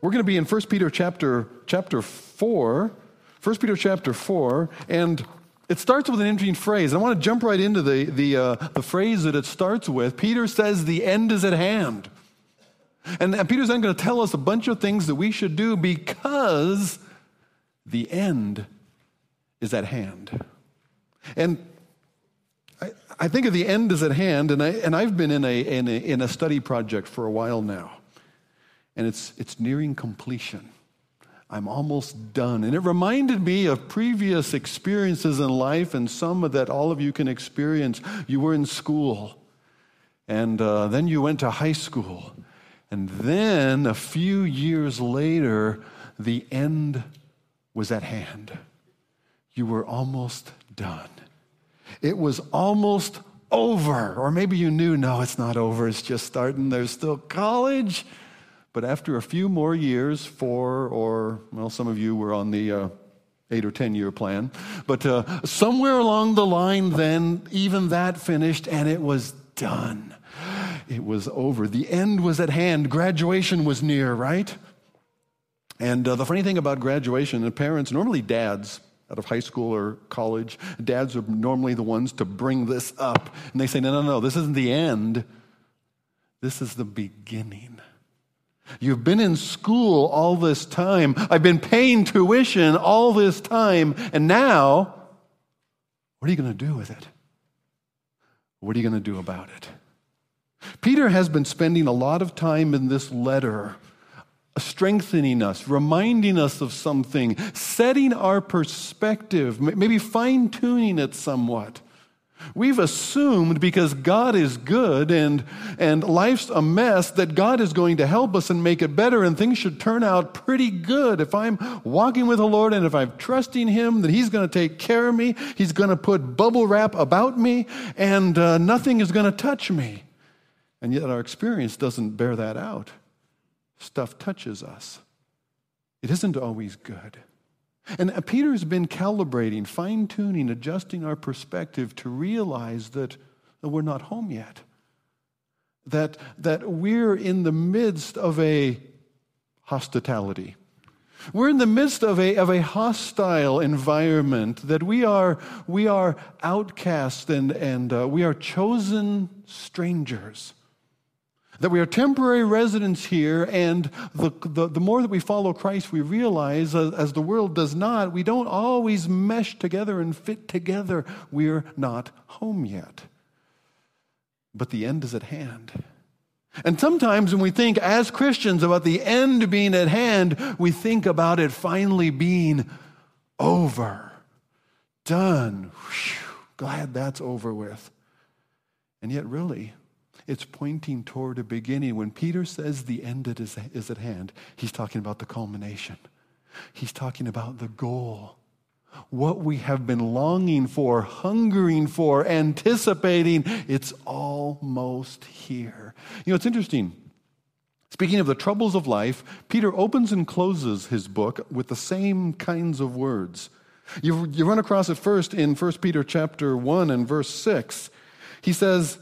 We're going to be in 1 Peter chapter, chapter 4. 1 Peter chapter 4, and it starts with an interesting phrase. I want to jump right into the, the, uh, the phrase that it starts with. Peter says, The end is at hand. And, and Peter's then going to tell us a bunch of things that we should do because the end is at hand. And I, think of the end is at hand, and, I, and I've been in a, in, a, in a study project for a while now, and it's, it's nearing completion. I'm almost done. And it reminded me of previous experiences in life and some that all of you can experience. You were in school, and uh, then you went to high school. And then a few years later, the end was at hand. You were almost done. It was almost over. Or maybe you knew, no, it's not over, it's just starting. There's still college. But after a few more years, four or, well, some of you were on the uh, eight or 10 year plan, but uh, somewhere along the line, then even that finished and it was done. It was over. The end was at hand. Graduation was near, right? And uh, the funny thing about graduation, the parents, normally dads, out of high school or college, dads are normally the ones to bring this up. And they say, no, no, no, this isn't the end. This is the beginning. You've been in school all this time. I've been paying tuition all this time. And now, what are you going to do with it? What are you going to do about it? Peter has been spending a lot of time in this letter strengthening us, reminding us of something, setting our perspective, maybe fine tuning it somewhat. We've assumed because God is good and, and life's a mess that God is going to help us and make it better, and things should turn out pretty good. If I'm walking with the Lord and if I'm trusting Him, that He's going to take care of me, He's going to put bubble wrap about me, and uh, nothing is going to touch me. And yet our experience doesn't bear that out. Stuff touches us, it isn't always good. And uh, Peter's been calibrating, fine tuning, adjusting our perspective to realize that we're not home yet. That, that we're in the midst of a hospitality. We're in the midst of a, of a hostile environment, that we are, we are outcast and, and uh, we are chosen strangers that we are temporary residents here, and the, the, the, more that we follow Christ, we realize, as, as the world does not, we don't always mesh together and fit together. We're not home yet. But the end is at hand. And sometimes when we think as Christians about the end being at hand, we think about it finally being over, done. Whew, glad that's over with. And yet, really, it's pointing toward a beginning. When Peter says the end is, is at hand, he's talking about the culmination. He's talking about the goal. What we have been longing for, hungering for, anticipating, it's almost here. You know, it's interesting. Speaking of the troubles of life, Peter opens and closes his book with the same kinds of words. You, you run across it first in 1 Peter chapter 1 and verse 6. He says,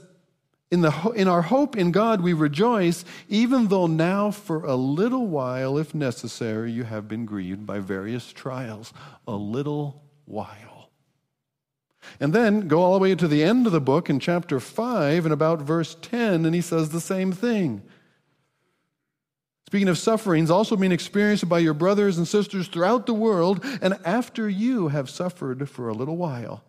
in, the, in our hope in God, we rejoice, even though now, for a little while, if necessary, you have been grieved by various trials. A little while. And then go all the way to the end of the book in chapter 5 and about verse 10, and he says the same thing. Speaking of sufferings, also being experienced by your brothers and sisters throughout the world, and after you have suffered for a little while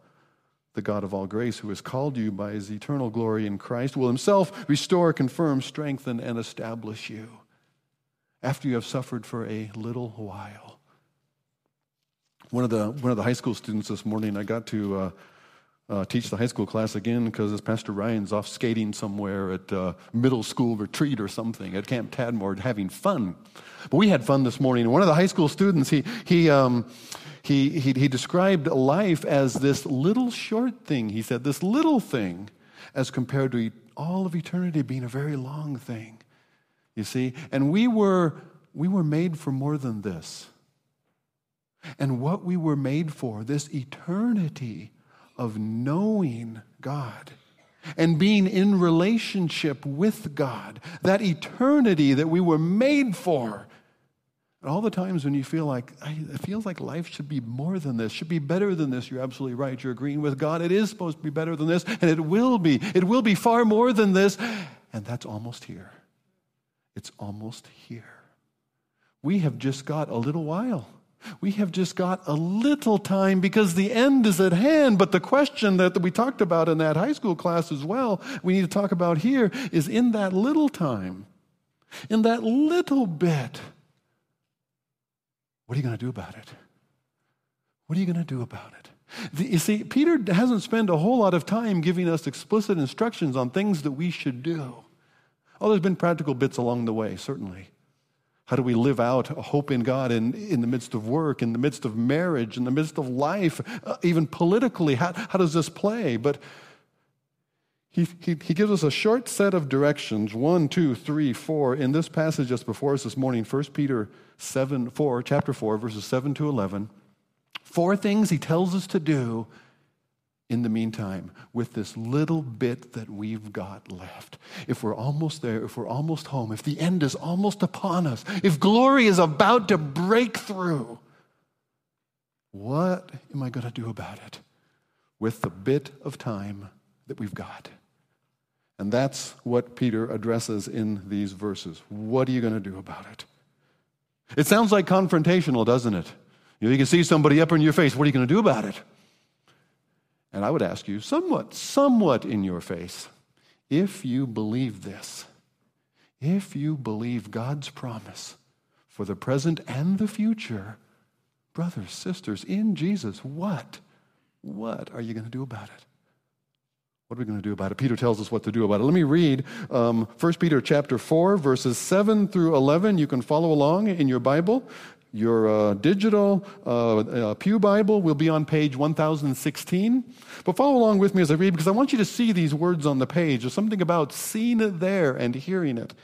the God of all grace, who has called you by his eternal glory in Christ, will himself restore, confirm, strengthen, and establish you after you have suffered for a little while. One of the, one of the high school students this morning, I got to uh, uh, teach the high school class again because Pastor Ryan's off skating somewhere at uh, middle school retreat or something at Camp Tadmor having fun. But we had fun this morning. One of the high school students, he, he, um, he, he, he described life as this little short thing. He said, this little thing as compared to all of eternity being a very long thing. You see? And we were, we were made for more than this. And what we were made for, this eternity of knowing God and being in relationship with God, that eternity that we were made for, all the times when you feel like, it feels like life should be more than this, should be better than this, you're absolutely right. You're agreeing with God. It is supposed to be better than this, and it will be. It will be far more than this. And that's almost here. It's almost here. We have just got a little while. We have just got a little time because the end is at hand. But the question that we talked about in that high school class as well, we need to talk about here, is in that little time, in that little bit, what are you going to do about it? What are you going to do about it? The, you see, Peter hasn't spent a whole lot of time giving us explicit instructions on things that we should do. Oh, there's been practical bits along the way, certainly. How do we live out hope in God in, in the midst of work, in the midst of marriage, in the midst of life, uh, even politically? How, how does this play? But he, he, he, gives us a short set of directions one, two, three, four. In this passage just before us this morning, 1 Peter 7, 4, chapter 4, verses 7 to 11. Four things he tells us to do in the meantime with this little bit that we've got left. If we're almost there, if we're almost home, if the end is almost upon us, if glory is about to break through, what am I going to do about it with the bit of time that we've got? And that's what Peter addresses in these verses. What are you going to do about it? It sounds like confrontational, doesn't it? You, know, you can see somebody up in your face. What are you going to do about it? And I would ask you, somewhat, somewhat in your face, if you believe this, if you believe God's promise for the present and the future, brothers, sisters, in Jesus, what, what are you going to do about it? What are we going to do about it? Peter tells us what to do about it. Let me read um, 1 Peter chapter 4, verses 7 through 11. You can follow along in your Bible. Your uh, digital uh, uh, Pew Bible will be on page 1016. But follow along with me as I read because I want you to see these words on the page. There's something about seeing it there and hearing it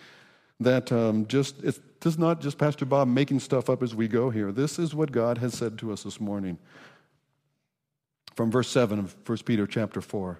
that um, just, it's, this is not just Pastor Bob making stuff up as we go here. This is what God has said to us this morning. From verse 7 of 1 Peter chapter 4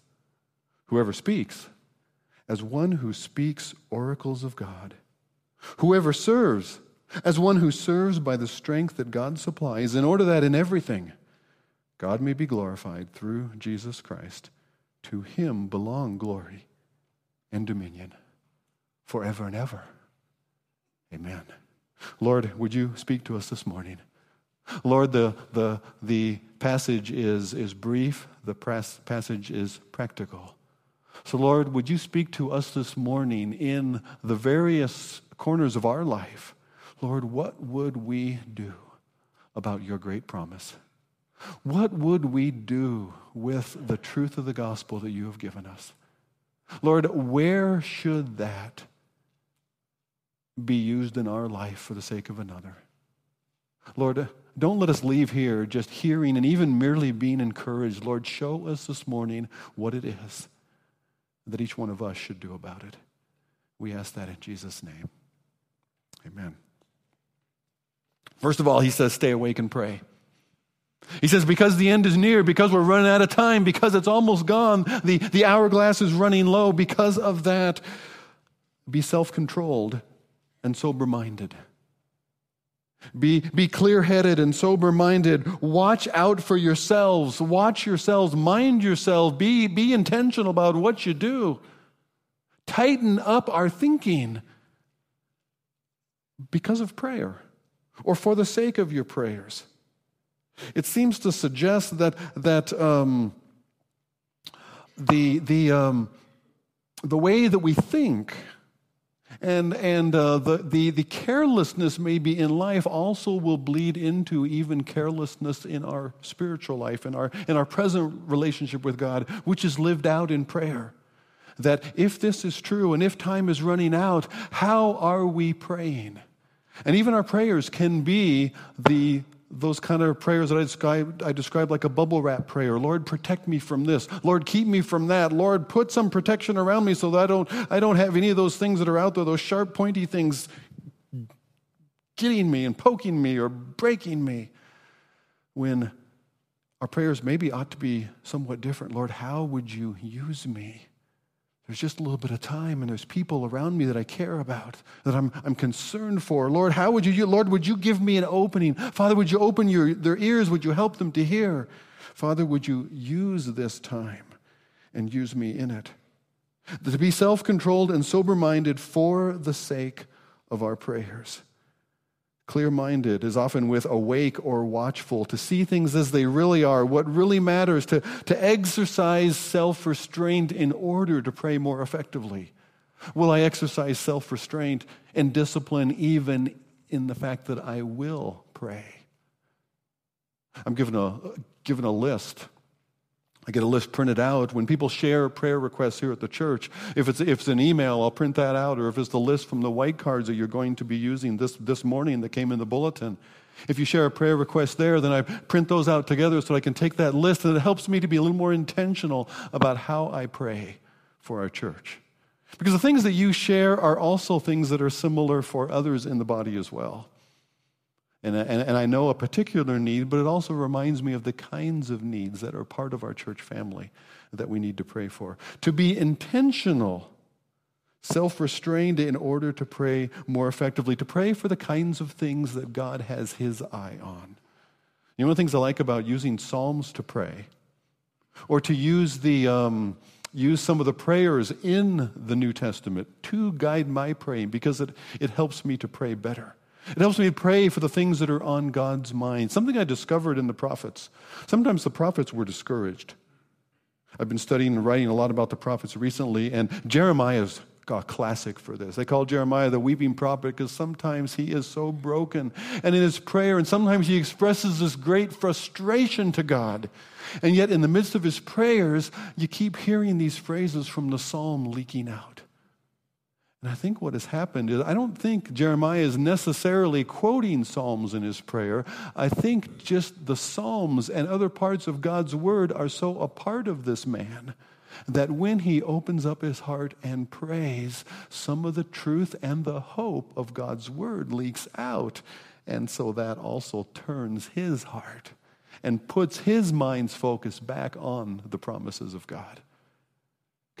Whoever speaks, as one who speaks oracles of God. Whoever serves, as one who serves by the strength that God supplies, in order that in everything God may be glorified through Jesus Christ. To him belong glory and dominion forever and ever. Amen. Lord, would you speak to us this morning? Lord, the, the, the passage is, is brief, the passage is practical. So, Lord, would you speak to us this morning in the various corners of our life? Lord, what would we do about your great promise? What would we do with the truth of the gospel that you have given us? Lord, where should that be used in our life for the sake of another? Lord, don't let us leave here just hearing and even merely being encouraged. Lord, show us this morning what it is that each one of us should do about it. We ask that in Jesus' name. Amen. First of all, he says, stay awake and pray. He says, because the end is near, because we're running out of time, because it's almost gone, the, the hourglass is running low, because of that, be self controlled and sober minded. Be, be clear headed and sober minded. Watch out for yourselves. Watch yourselves. Mind yourselves. Be, be intentional about what you do. Tighten up our thinking because of prayer or for the sake of your prayers. It seems to suggest that, that um, the, the, um, the way that we think and, and uh, the, the, the carelessness maybe in life also will bleed into even carelessness in our spiritual life, in our, in our present relationship with God, which is lived out in prayer. That if this is true and if time is running out, how are we praying? And even our prayers can be the those kind of prayers that I describe, I describe like a bubble wrap prayer. Lord, protect me from this. Lord, keep me from that. Lord, put some protection around me so that I don't, I don't have any of those things that are out there, those sharp, pointy things getting me and poking me or breaking me. When our prayers maybe ought to be somewhat different. Lord, how would you use me? There's just a little bit of time, and there's people around me that I care about, that I'm, I'm concerned for. Lord, how would you, Lord, would you give me an opening? Father, would you open your, their ears? Would you help them to hear? Father, would you use this time and use me in it? To be self controlled and sober minded for the sake of our prayers. Clear minded is often with awake or watchful, to see things as they really are, what really matters, to, to exercise self restraint in order to pray more effectively. Will I exercise self restraint and discipline even in the fact that I will pray? I'm given a, given a list I get a list printed out. When people share prayer requests here at the church, if it's, if it's an email, I'll print that out, or if it's the list from the white cards that you're going to be using this, this morning that came in the bulletin. If you share a prayer request there, then I print those out together so I can take that list, and it helps me to be a little more intentional about how I pray for our church. Because the things that you share are also things that are similar for others in the body as well. And, and, and I know a particular need, but it also reminds me of the kinds of needs that are part of our church family that we need to pray for. To be intentional, self restrained in order to pray more effectively, to pray for the kinds of things that God has His eye on. You know, one of the things I like about using Psalms to pray, or to use the. Um, use some of the prayers in the New Testament to guide my praying because it, it helps me to pray better. It helps me pray for the things that are on God's mind. Something I discovered in the prophets. Sometimes the prophets were discouraged. I've been studying and writing a lot about the prophets recently, and Jeremiah's a classic for this. They call Jeremiah the weeping prophet because sometimes he is so broken. And in his prayer, and sometimes he expresses this great frustration to God. And yet, in the midst of his prayers, you keep hearing these phrases from the psalm leaking out. And I think what has happened is, I don't think Jeremiah is necessarily quoting Psalms in his prayer. I think just the Psalms and other parts of God's Word are so a part of this man that when he opens up his heart and prays, some of the truth and the hope of God's Word leaks out. And so that also turns his heart and puts his mind's focus back on the promises of God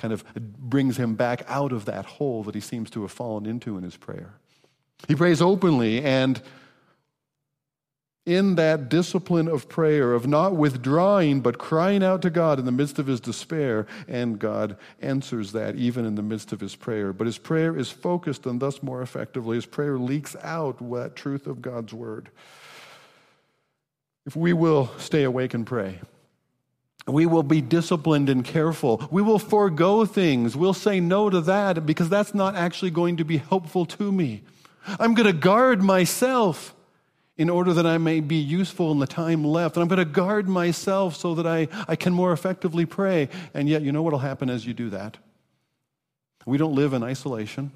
kind of brings him back out of that hole that he seems to have fallen into in his prayer. He prays openly and in that discipline of prayer, of not withdrawing, but crying out to God in the midst of his despair, and God answers that even in the midst of his prayer. But his prayer is focused and thus more effectively. His prayer leaks out that truth of God's word. If we will stay awake and pray, we will be disciplined and careful. We will forego things. We'll say no to that because that's not actually going to be helpful to me. I'm going to guard myself in order that I may be useful in the time left. And I'm going to guard myself so that I, I can more effectively pray. And yet, you know what will happen as you do that? We don't live in isolation.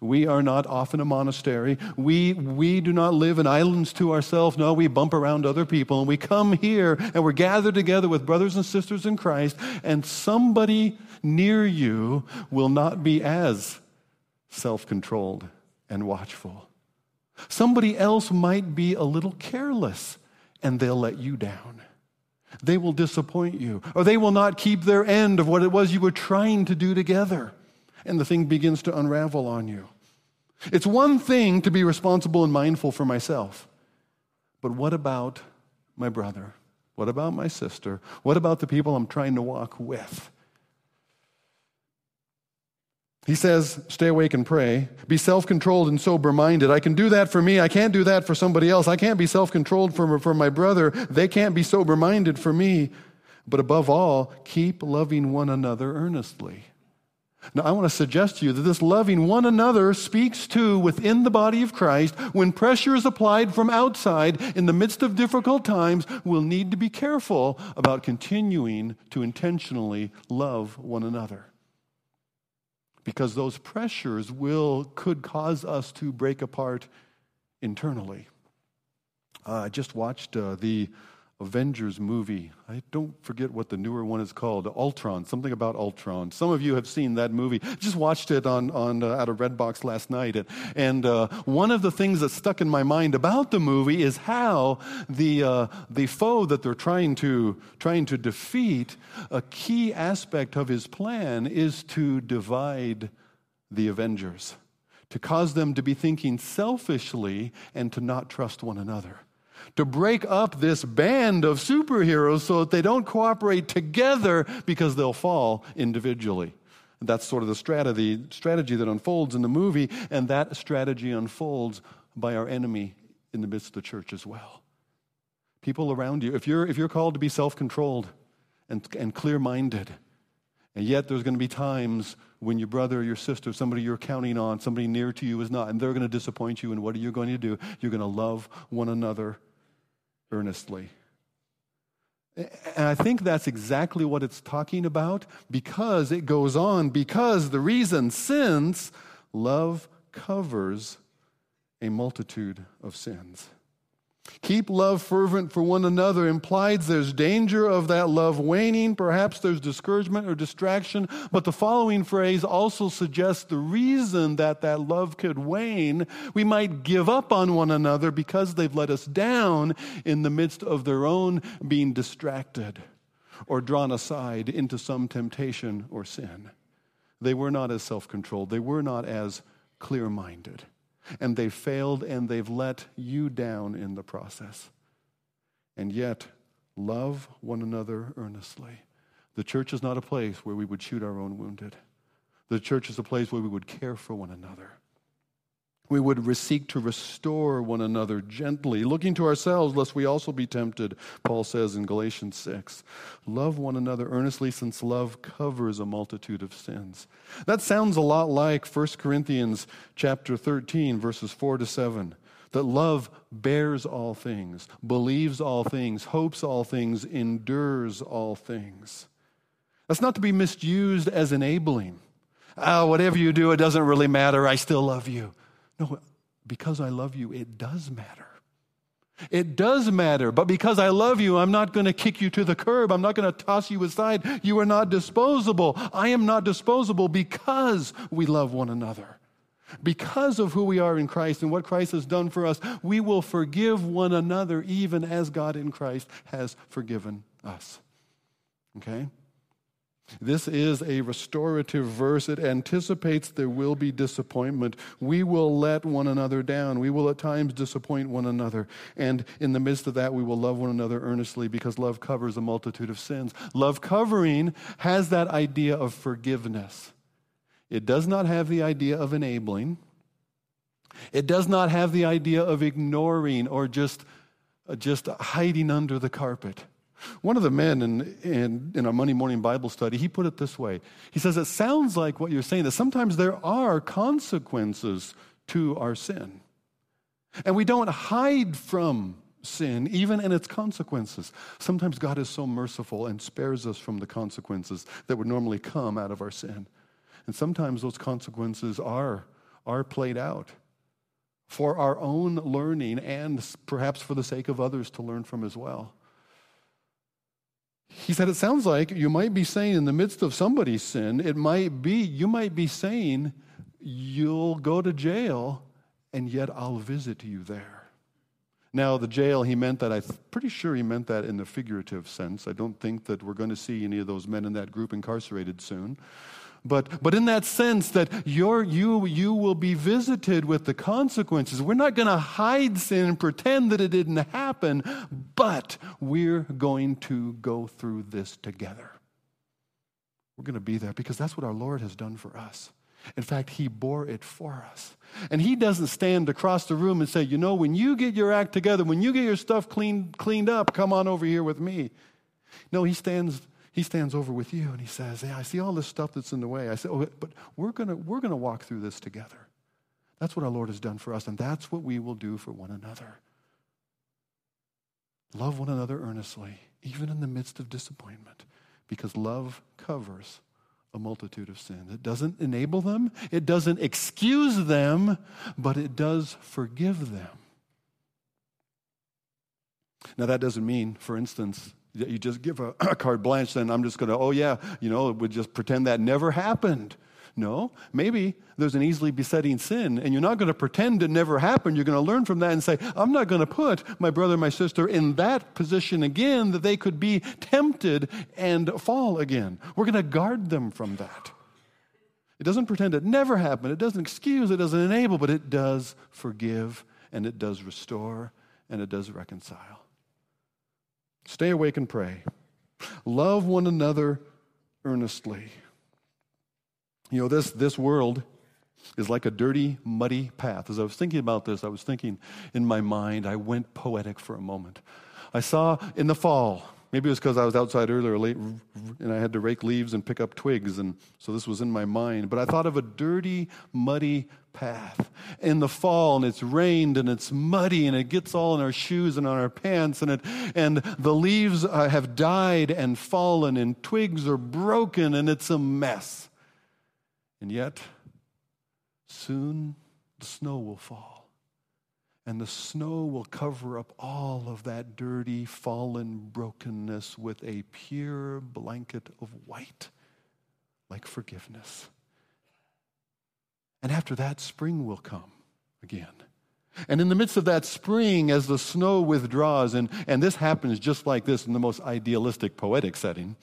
We are not off in a monastery. We, we do not live in islands to ourselves. No, we bump around other people. And we come here and we're gathered together with brothers and sisters in Christ, and somebody near you will not be as self controlled and watchful. Somebody else might be a little careless and they'll let you down. They will disappoint you, or they will not keep their end of what it was you were trying to do together and the thing begins to unravel on you. It's one thing to be responsible and mindful for myself, but what about my brother? What about my sister? What about the people I'm trying to walk with? He says, stay awake and pray. Be self controlled and sober minded. I can do that for me. I can't do that for somebody else. I can't be self controlled for, for my brother. They can't be sober minded for me. But above all, keep loving one another earnestly. Now, I want to suggest to you that this loving one another speaks to within the body of Christ. When pressure is applied from outside in the midst of difficult times, we'll need to be careful about continuing to intentionally love one another. Because those pressures will, could cause us to break apart internally. Uh, I just watched uh, the Avengers movie. I don't forget what the newer one is called. Ultron, something about Ultron. Some of you have seen that movie. Just watched it on, on uh, at a Redbox last night. And, and uh, one of the things that stuck in my mind about the movie is how the, uh, the foe that they're trying to, trying to defeat, a key aspect of his plan is to divide the Avengers, to cause them to be thinking selfishly and to not trust one another to break up this band of superheroes so that they don't cooperate together because they'll fall individually. That's sort of the strategy, strategy that unfolds in the movie, and that strategy unfolds by our enemy in the midst of the church as well. People around you, if you're, if you're called to be self controlled and, and clear minded, and yet there's going to be times when your brother or your sister, somebody you're counting on, somebody near to you is not, and they're going to disappoint you, and what are you going to do? You're going to love one another earnestly. And I think that's exactly what it's talking about because it goes on, because the reason, since love covers a multitude of sins. Keep love fervent for one another implies there's danger of that love waning. Perhaps there's discouragement or distraction. But the following phrase also suggests the reason that that love could wane. We might give up on one another because they've let us down in the midst of their own being distracted or drawn aside into some temptation or sin. They were not as self controlled, they were not as clear minded and they've failed and they've let you down in the process. And yet, love one another earnestly. The church is not a place where we would shoot our own wounded. The church is a place where we would care for one another. We would seek to restore one another gently, looking to ourselves lest we also be tempted, Paul says in Galatians 6. Love one another earnestly, since love covers a multitude of sins. That sounds a lot like 1 Corinthians chapter 13, verses 4 to 7 that love bears all things, believes all things, hopes all things, endures all things. That's not to be misused as enabling. Oh, whatever you do, it doesn't really matter. I still love you. No, because I love you, it does matter. It does matter, but because I love you, I'm not going to kick you to the curb. I'm not going to toss you aside. You are not disposable. I am not disposable because we love one another. Because of who we are in Christ and what Christ has done for us, we will forgive one another even as God in Christ has forgiven us. Okay? This is a restorative verse. It anticipates there will be disappointment. We will let one another down. We will at times disappoint one another. And in the midst of that, we will love one another earnestly because love covers a multitude of sins. Love covering has that idea of forgiveness. It does not have the idea of enabling, it does not have the idea of ignoring or just, just hiding under the carpet. One of the men in, in, in, our Monday morning Bible study, he put it this way. He says, It sounds like what you're saying, that sometimes there are consequences to our sin. And we don't hide from sin, even in its consequences. Sometimes God is so merciful and spares us from the consequences that would normally come out of our sin. And sometimes those consequences are, are played out for our own learning and perhaps for the sake of others to learn from as well. He said, It sounds like you might be saying in the midst of somebody's sin, it might be, you might be saying, You'll go to jail, and yet I'll visit you there. Now, the jail, he meant that, I'm pretty sure he meant that in the figurative sense. I don't think that we're going to see any of those men in that group incarcerated soon. But, but in that sense that you you, you will be visited with the consequences. We're not going to hide sin and pretend that it didn't happen, but we're going to go through this together. We're going to be there because that's what our Lord has done for us. In fact, He bore it for us. And He doesn't stand across the room and say, you know, when you get your act together, when you get your stuff cleaned, cleaned up, come on over here with me. No, He stands he stands over with you and he says, Yeah, I see all this stuff that's in the way. I say, Oh, but we're going we're to walk through this together. That's what our Lord has done for us, and that's what we will do for one another. Love one another earnestly, even in the midst of disappointment, because love covers a multitude of sins. It doesn't enable them, it doesn't excuse them, but it does forgive them Now, that doesn't mean, for instance, you just give a, a carte blanche, then I'm just going to, oh, yeah, you know, we just pretend that never happened. No, maybe there's an easily besetting sin, and you're not going to pretend it never happened. You're going to learn from that and say, I'm not going to put my brother, and my sister in that position again that they could be tempted and fall again. We're going to guard them from that. It doesn't pretend it never happened, it doesn't excuse, it doesn't enable, but it does forgive, and it does restore, and it does reconcile. Stay awake and pray. Love one another earnestly. You know, this, this world is like a dirty, muddy path. As I was thinking about this, I was thinking in my mind, I went poetic for a moment. I saw in the fall, maybe it was because I was outside earlier late and I had to rake leaves and pick up twigs, and so this was in my mind. But I thought of a dirty, muddy path in the fall, and it's rained and it's muddy, and it gets all in our shoes and on our pants, and, it, and the leaves uh, have died and fallen, and twigs are broken, and it's a mess. And yet, soon the snow will fall. And the snow will cover up all of that dirty, fallen brokenness with a pure blanket of white, like forgiveness. And after that, spring will come again. And in the midst of that spring, as the snow withdraws, and, and this happens just like this in the most idealistic poetic setting,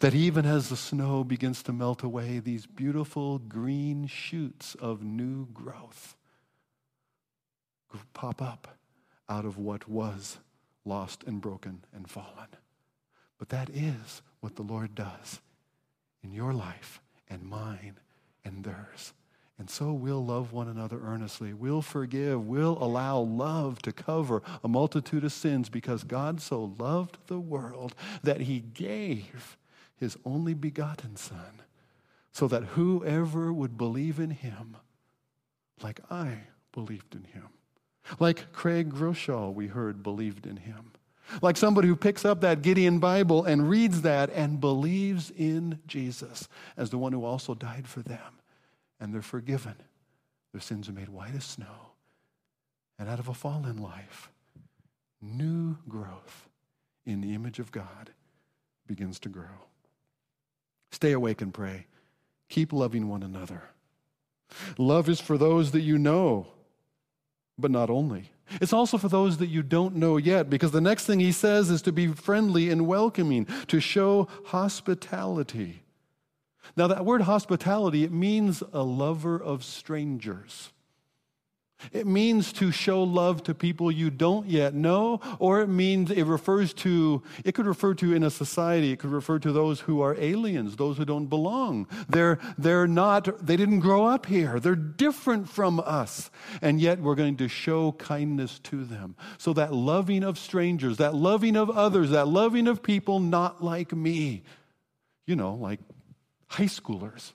that even as the snow begins to melt away, these beautiful green shoots of new growth pop up out of what was lost and broken and fallen. But that is what the Lord does in your life and mine and theirs. And so we'll love one another earnestly. We'll forgive. We'll allow love to cover a multitude of sins because God so loved the world that he gave his only begotten Son, so that whoever would believe in him, like I believed in him, like Craig Groeschel, we heard, believed in him, like somebody who picks up that Gideon Bible and reads that and believes in Jesus as the one who also died for them, and they're forgiven. Their sins are made white as snow. And out of a fallen life, new growth in the image of God begins to grow. Stay awake and pray. Keep loving one another. Love is for those that you know, but not only. It's also for those that you don't know yet, because the next thing he says is to be friendly and welcoming, to show hospitality. Now, that word hospitality, it means a lover of strangers. It means to show love to people you don't yet know, or it means it refers to, it could refer to in a society, it could refer to those who are aliens, those who don't belong. They're, they're not, they didn't grow up here. They're different from us. And yet we're going to show kindness to them. So that loving of strangers, that loving of others, that loving of people not like me, you know, like high schoolers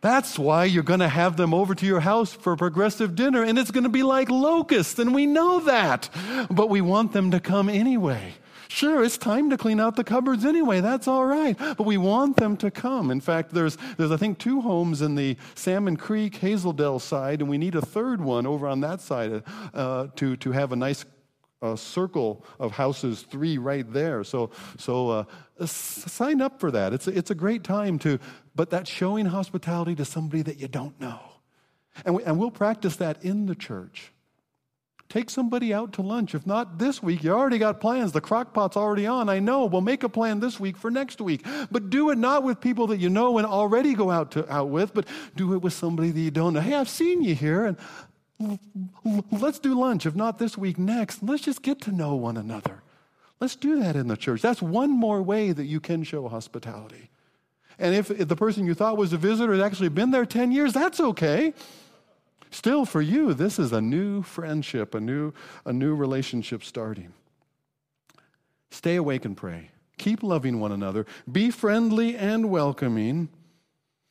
that's why you're going to have them over to your house for a progressive dinner, and it's going to be like locusts, and we know that. But we want them to come anyway. Sure, it's time to clean out the cupboards anyway. That's all right. But we want them to come. In fact, there's, there's I think, two homes in the Salmon Creek, Hazeldale side, and we need a third one over on that side uh, to, to have a nice a circle of houses, three right there. So, so uh, sign up for that. It's a, it's a great time to, but that's showing hospitality to somebody that you don't know. And, we, and we'll practice that in the church. Take somebody out to lunch. If not this week, you already got plans. The crock pot's already on. I know. We'll make a plan this week for next week. But do it not with people that you know and already go out to out with, but do it with somebody that you don't know. Hey, I've seen you here, and Let's do lunch. If not this week, next. Let's just get to know one another. Let's do that in the church. That's one more way that you can show hospitality. And if, if the person you thought was a visitor has actually been there 10 years, that's okay. Still, for you, this is a new friendship, a new, a new relationship starting. Stay awake and pray. Keep loving one another. Be friendly and welcoming.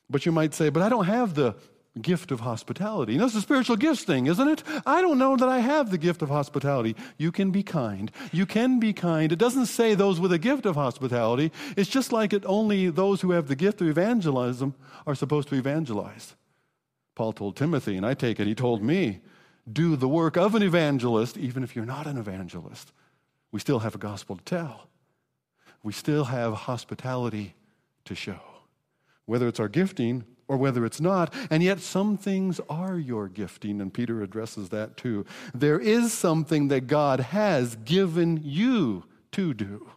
But you might say, but I don't have the gift of hospitality. Know, it's a spiritual gifts thing, isn't it? I don't know that I have the gift of hospitality. You can be kind. You can be kind. It doesn't say those with a gift of hospitality. It's just like it only those who have the gift of evangelism are supposed to evangelize. Paul told Timothy, and I take it he told me, do the work of an evangelist, even if you're not an evangelist. We still have a gospel to tell. We still have hospitality to show, whether it's our gifting or whether it's not. And yet, some things are your gifting, and Peter addresses that too. There is something that God has given you to do.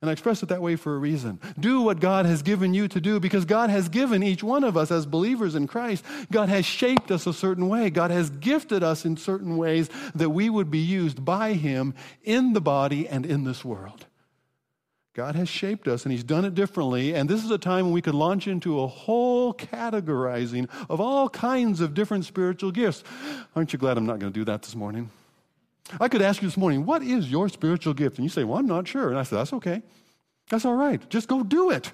And I express it that way for a reason. Do what God has given you to do because God has given each one of us as believers in Christ. God has shaped us a certain way. God has gifted us in certain ways that we would be used by Him in the body and in this world. God has shaped us and He's done it differently. And this is a time when we could launch into a whole categorizing of all kinds of different spiritual gifts. Aren't you glad I'm not going to do that this morning? I could ask you this morning, what is your spiritual gift? And you say, well, I'm not sure. And I said, that's okay. That's all right. Just go do it.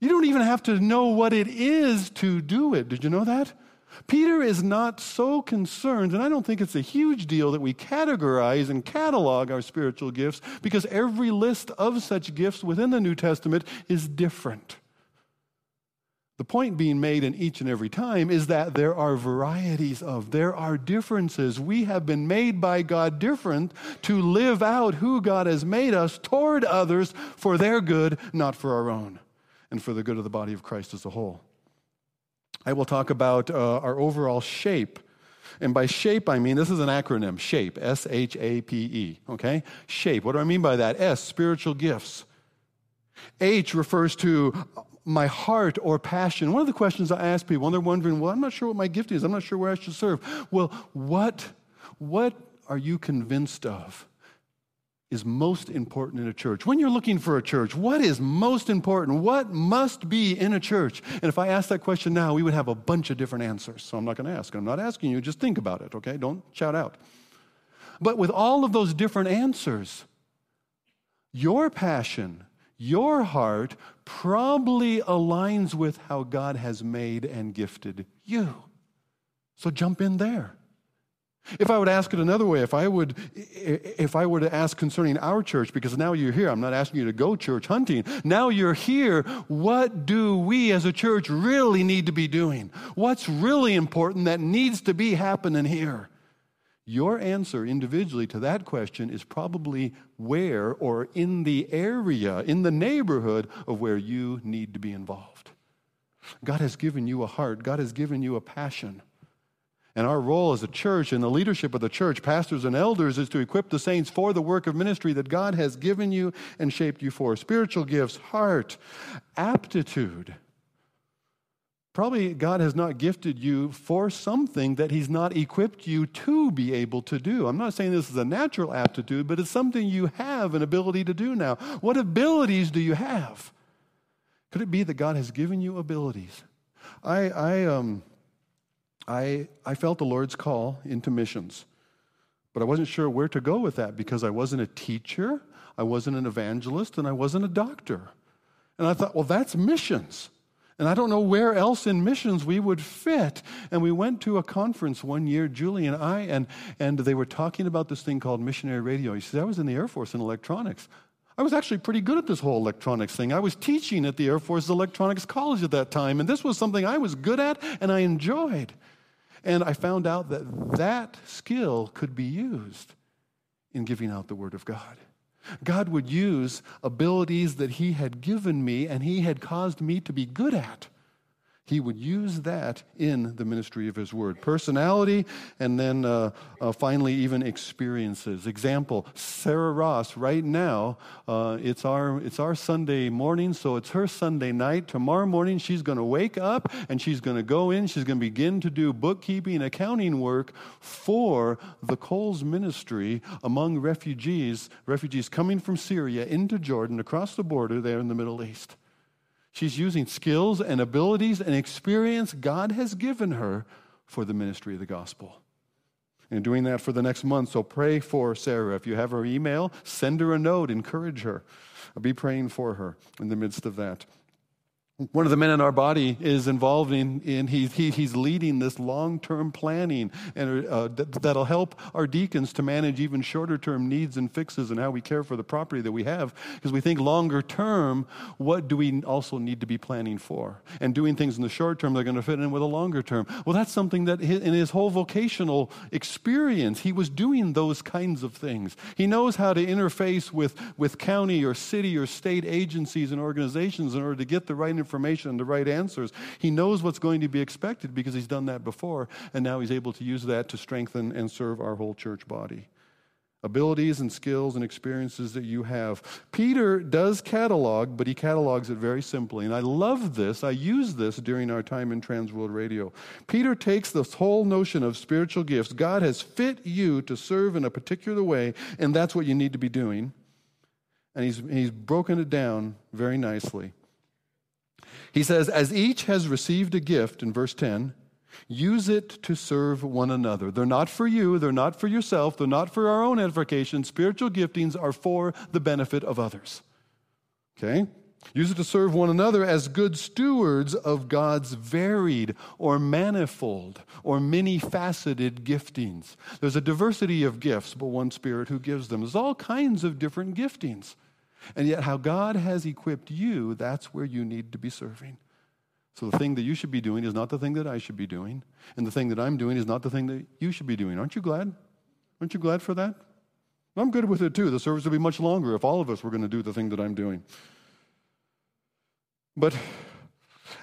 You don't even have to know what it is to do it. Did you know that? Peter is not so concerned, and I don't think it's a huge deal that we categorize and catalog our spiritual gifts because every list of such gifts within the New Testament is different. The point being made in each and every time is that there are varieties of, there are differences. We have been made by God different to live out who God has made us toward others for their good, not for our own, and for the good of the body of Christ as a whole. I will talk about uh, our overall shape. And by shape, I mean this is an acronym SHAPE, S H A P E, okay? SHAPE. What do I mean by that? S, spiritual gifts. H refers to my heart or passion. One of the questions I ask people when they're wondering, well, I'm not sure what my gift is, I'm not sure where I should serve. Well, what, what are you convinced of is most important in a church? When you're looking for a church, what is most important? What must be in a church? And if I ask that question now, we would have a bunch of different answers. So I'm not going to ask. I'm not asking you, just think about it, okay? Don't shout out. But with all of those different answers, your passion, your heart probably aligns with how God has made and gifted you. So jump in there. If I would ask it another way, if I would if I were to ask concerning our church because now you're here, I'm not asking you to go church hunting. Now you're here, what do we as a church really need to be doing? What's really important that needs to be happening here? Your answer individually to that question is probably where or in the area, in the neighborhood of where you need to be involved. God has given you a heart, God has given you a passion. And our role as a church and the leadership of the church, pastors and elders, is to equip the saints for the work of ministry that God has given you and shaped you for spiritual gifts, heart, aptitude Probably God has not gifted you for something that He's not equipped you to be able to do. I'm not saying this is a natural aptitude, but it's something you have an ability to do now. What abilities do you have? Could it be that God has given you abilities? I, I, um, I, I felt the Lord's call into missions, but I wasn't sure where to go with that because I wasn't a teacher, I wasn't an evangelist, and I wasn't a doctor. And I thought, well, that's missions. And I don't know where else in missions we would fit. And we went to a conference one year, Julie and I, and, and they were talking about this thing called missionary radio. He said, I was in the Air Force in electronics. I was actually pretty good at this whole electronics thing. I was teaching at the Air Force Electronics College at that time, and this was something I was good at and I enjoyed. And I found out that that skill could be used in giving out the Word of God. God would use abilities that He had given me and He had caused me to be good at he would use that in the ministry of his word. Personality, and then uh, uh, finally, even experiences. Example Sarah Ross, right now, uh, it's, our, it's our Sunday morning, so it's her Sunday night. Tomorrow morning, she's going to wake up and she's going to go in, she's going to begin to do bookkeeping, accounting work for the Coles ministry among refugees, refugees coming from Syria into Jordan across the border there in the Middle East. She's using skills and abilities and experience God has given her for the ministry of the gospel. And doing that for the next month. So pray for Sarah. If you have her email, send her a note, encourage her. I'll be praying for her in the midst of that. One of the men in our body is involved in, in he, he, he's leading this long term planning, and uh, that'll help our deacons to manage even shorter term needs and fixes and how we care for the property that we have. Because we think longer term, what do we also need to be planning for? And doing things in the short term, they're going to fit in with a longer term. Well, that's something that in his whole vocational experience, he was doing those kinds of things. He knows how to interface with, with county or city or state agencies and organizations in order to get the right information and the right answers. He knows what's going to be expected because he's done that before, and now he's able to use that to strengthen and serve our whole church body. Abilities and skills and experiences that you have. Peter does catalog, but he catalogs it very simply. And I love this. I use this during our time in Trans World Radio. Peter takes this whole notion of spiritual gifts. God has fit you to serve in a particular way, and that's what you need to be doing. And he's, he's broken it down very nicely. He says, As each has received a gift, in verse 10, use it to serve one another. They're not for you, they're not for yourself, they're not for our own edification. Spiritual giftings are for the benefit of others. Okay? Use it to serve one another as good stewards of God's varied or manifold or many faceted giftings. There's a diversity of gifts, but one Spirit who gives them. There's all kinds of different giftings. And yet, how God has equipped you, that's where you need to be serving. So, the thing that you should be doing is not the thing that I should be doing. And the thing that I'm doing is not the thing that you should be doing. Aren't you glad? Aren't you glad for that? I'm good with it too. The service would be much longer if all of us were going to do the thing that I'm doing. But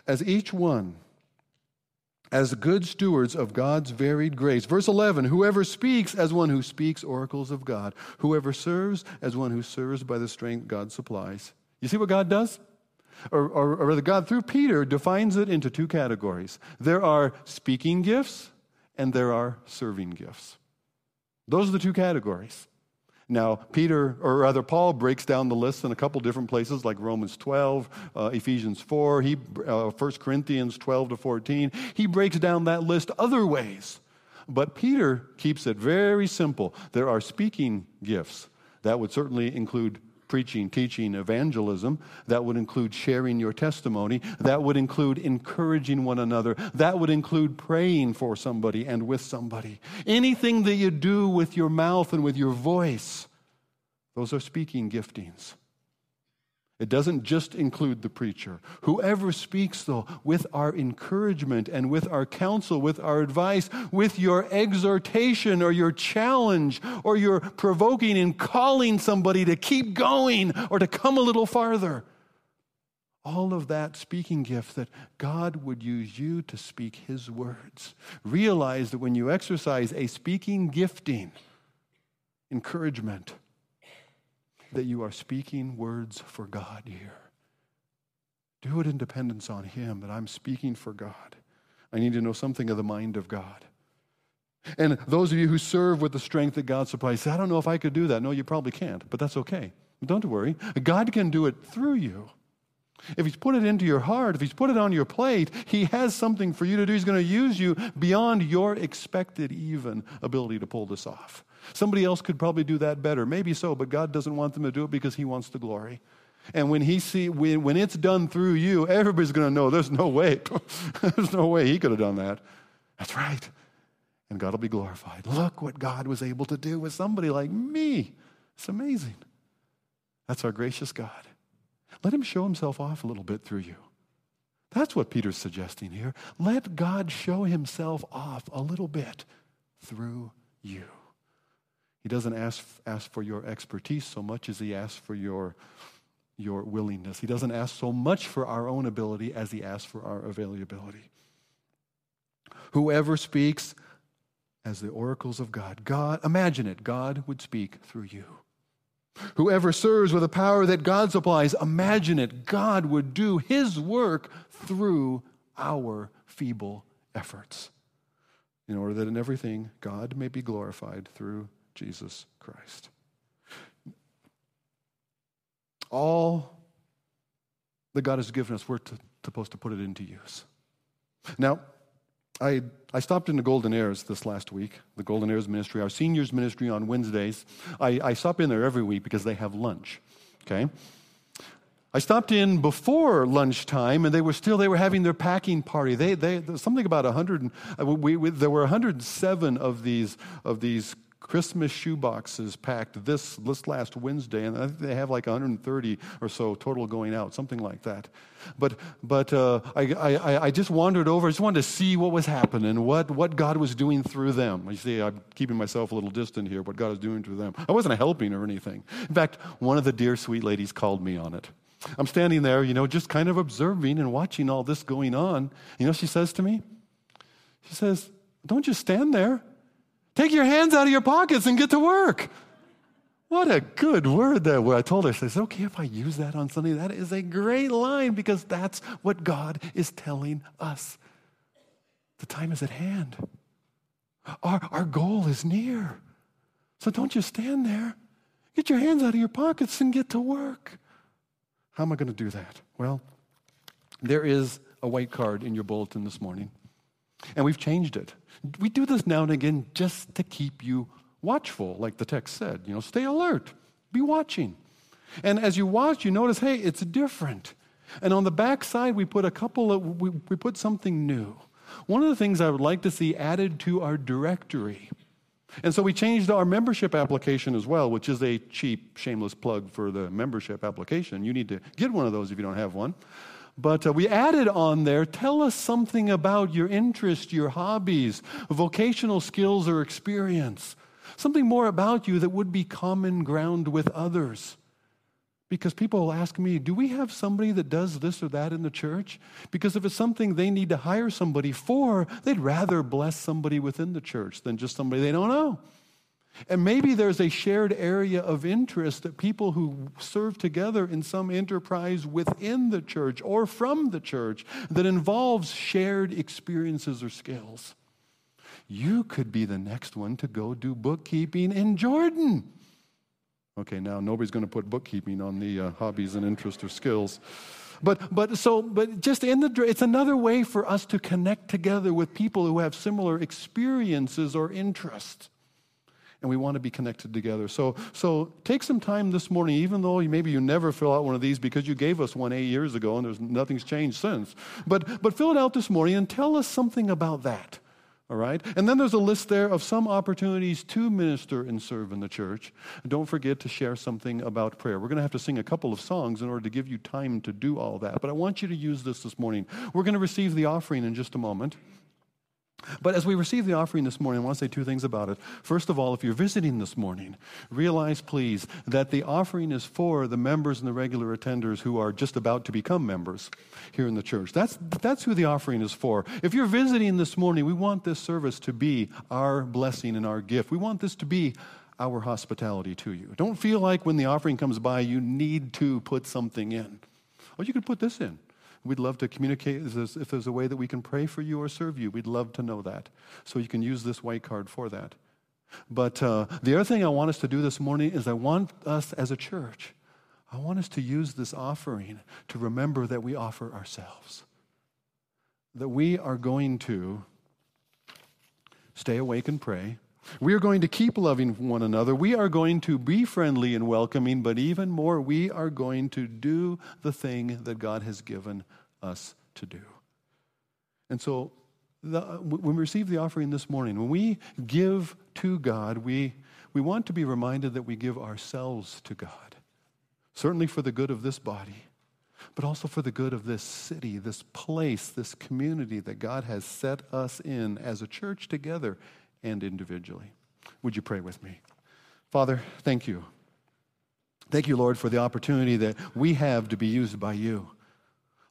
as each one as good stewards of God's varied grace. Verse 11 Whoever speaks as one who speaks oracles of God, whoever serves as one who serves by the strength God supplies. You see what God does? Or, or, or rather, God, through Peter, defines it into two categories there are speaking gifts and there are serving gifts. Those are the two categories. Now, Peter, or rather, Paul breaks down the list in a couple different places, like Romans 12, uh, Ephesians 4, he, uh, 1 Corinthians 12 to 14. He breaks down that list other ways. But Peter keeps it very simple. There are speaking gifts. That would certainly include preaching, teaching, evangelism. That would include sharing your testimony. That would include encouraging one another. That would include praying for somebody and with somebody. Anything that you do with your mouth and with your voice, those are speaking giftings. It doesn't just include the preacher. Whoever speaks, though, with our encouragement and with our counsel, with our advice, with your exhortation or your challenge or your provoking and calling somebody to keep going or to come a little farther. All of that speaking gift that God would use you to speak His words. Realize that when you exercise a speaking gifting, encouragement, that you are speaking words for God here. Do it in dependence on Him, that I'm speaking for God. I need to know something of the mind of God. And those of you who serve with the strength that God supplies, say, I don't know if I could do that. No, you probably can't, but that's okay. Don't worry. God can do it through you. If He's put it into your heart, if He's put it on your plate, He has something for you to do. He's going to use you beyond your expected even ability to pull this off. Somebody else could probably do that better. Maybe so, but God doesn't want them to do it because He wants the glory. And when he see when, when it's done through you, everybody's going to know there's no way. there's no way he could have done that. That's right. And God will be glorified. Look what God was able to do with somebody like me. It's amazing. That's our gracious God. Let him show himself off a little bit through you. That's what Peter's suggesting here. Let God show himself off a little bit through you. He doesn't ask, ask for your expertise so much as he asks for your, your willingness. He doesn't ask so much for our own ability as he asks for our availability. Whoever speaks as the oracles of God, God, imagine it, God would speak through you. Whoever serves with the power that God supplies, imagine it, God would do his work through our feeble efforts in order that in everything God may be glorified through Jesus Christ. All that God has given us, we're to, supposed to put it into use. Now, I, I stopped in the Golden Heirs this last week, the Golden Heirs ministry, our seniors ministry on Wednesdays. I, I stop in there every week because they have lunch, okay? I stopped in before lunchtime, and they were still they were having their packing party. They, they something about hundred. Uh, we, we, there were 107 of these of these Christmas shoe boxes packed this this last Wednesday, and I think they have like 130 or so total going out, something like that. But but uh, I, I, I just wandered over. I just wanted to see what was happening, what what God was doing through them. You see, I'm keeping myself a little distant here. What God is doing through them. I wasn't helping or anything. In fact, one of the dear sweet ladies called me on it. I'm standing there, you know, just kind of observing and watching all this going on. You know, she says to me, she says, Don't just stand there. Take your hands out of your pockets and get to work. What a good word that was. I told her, I said, okay if I use that on Sunday? That is a great line because that's what God is telling us. The time is at hand. Our, our goal is near. So don't just stand there. Get your hands out of your pockets and get to work. How am I going to do that? Well, there is a white card in your bulletin this morning, and we've changed it. We do this now and again just to keep you watchful, like the text said. You know, stay alert, be watching. And as you watch, you notice, hey, it's different. And on the back side, we put a couple of, we, we put something new. One of the things I would like to see added to our directory and so we changed our membership application as well, which is a cheap, shameless plug for the membership application. You need to get one of those if you don't have one. But uh, we added on there tell us something about your interest, your hobbies, vocational skills or experience. Something more about you that would be common ground with others. Because people will ask me, do we have somebody that does this or that in the church? Because if it's something they need to hire somebody for, they'd rather bless somebody within the church than just somebody they don't know. And maybe there's a shared area of interest that people who serve together in some enterprise within the church or from the church that involves shared experiences or skills. You could be the next one to go do bookkeeping in Jordan. Okay, now nobody's going to put bookkeeping on the uh, hobbies and interests or skills. But, but so, but just in the, it's another way for us to connect together with people who have similar experiences or interests. And we want to be connected together. So, so take some time this morning, even though maybe you never fill out one of these because you gave us one eight years ago and there's nothing's changed since. But, but fill it out this morning and tell us something about that. All right? And then there's a list there of some opportunities to minister and serve in the church. Don't forget to share something about prayer. We're going to have to sing a couple of songs in order to give you time to do all that. But I want you to use this this morning. We're going to receive the offering in just a moment. But as we receive the offering this morning, I want to say two things about it. First of all, if you're visiting this morning, realize, please, that the offering is for the members and the regular attenders who are just about to become members here in the church. That's, that's who the offering is for. If you're visiting this morning, we want this service to be our blessing and our gift. We want this to be our hospitality to you. Don't feel like when the offering comes by, you need to put something in. Well, you could put this in. We'd love to communicate if there's a way that we can pray for you or serve you. We'd love to know that. So you can use this white card for that. But uh, the other thing I want us to do this morning is I want us as a church, I want us to use this offering to remember that we offer ourselves. That we are going to stay awake and pray. We are going to keep loving one another. We are going to be friendly and welcoming, but even more, we are going to do the thing that God has given us to do. And so, the, when we receive the offering this morning, when we give to God, we, we want to be reminded that we give ourselves to God, certainly for the good of this body, but also for the good of this city, this place, this community that God has set us in as a church together and individually. Would you pray with me? Father, thank you. Thank you, Lord, for the opportunity that we have to be used by you.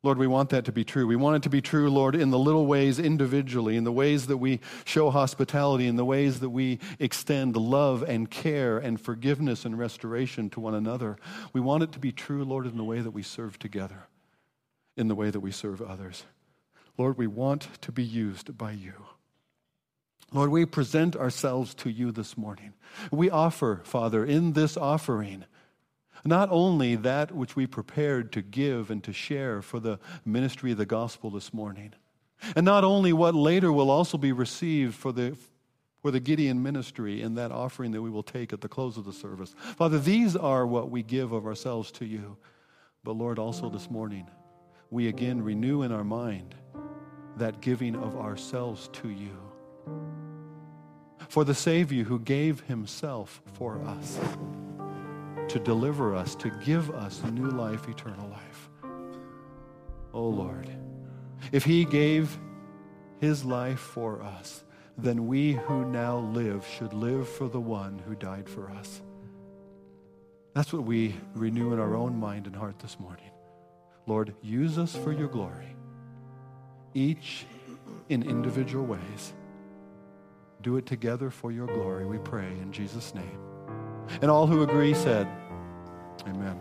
Lord, we want that to be true. We want it to be true, Lord, in the little ways individually, in the ways that we show hospitality, in the ways that we extend love and care and forgiveness and restoration to one another. We want it to be true, Lord, in the way that we serve together, in the way that we serve others. Lord, we want to be used by you. Lord, we present ourselves to you this morning. We offer, Father, in this offering, not only that which we prepared to give and to share for the ministry of the gospel this morning, and not only what later will also be received for the, for the Gideon ministry in that offering that we will take at the close of the service. Father, these are what we give of ourselves to you. But Lord, also this morning, we again renew in our mind that giving of ourselves to you. For the Savior who gave himself for us to deliver us, to give us new life, eternal life. Oh Lord, if he gave his life for us, then we who now live should live for the one who died for us. That's what we renew in our own mind and heart this morning. Lord, use us for your glory, each in individual ways. Do it together for your glory, we pray in Jesus' name. And all who agree said, Amen.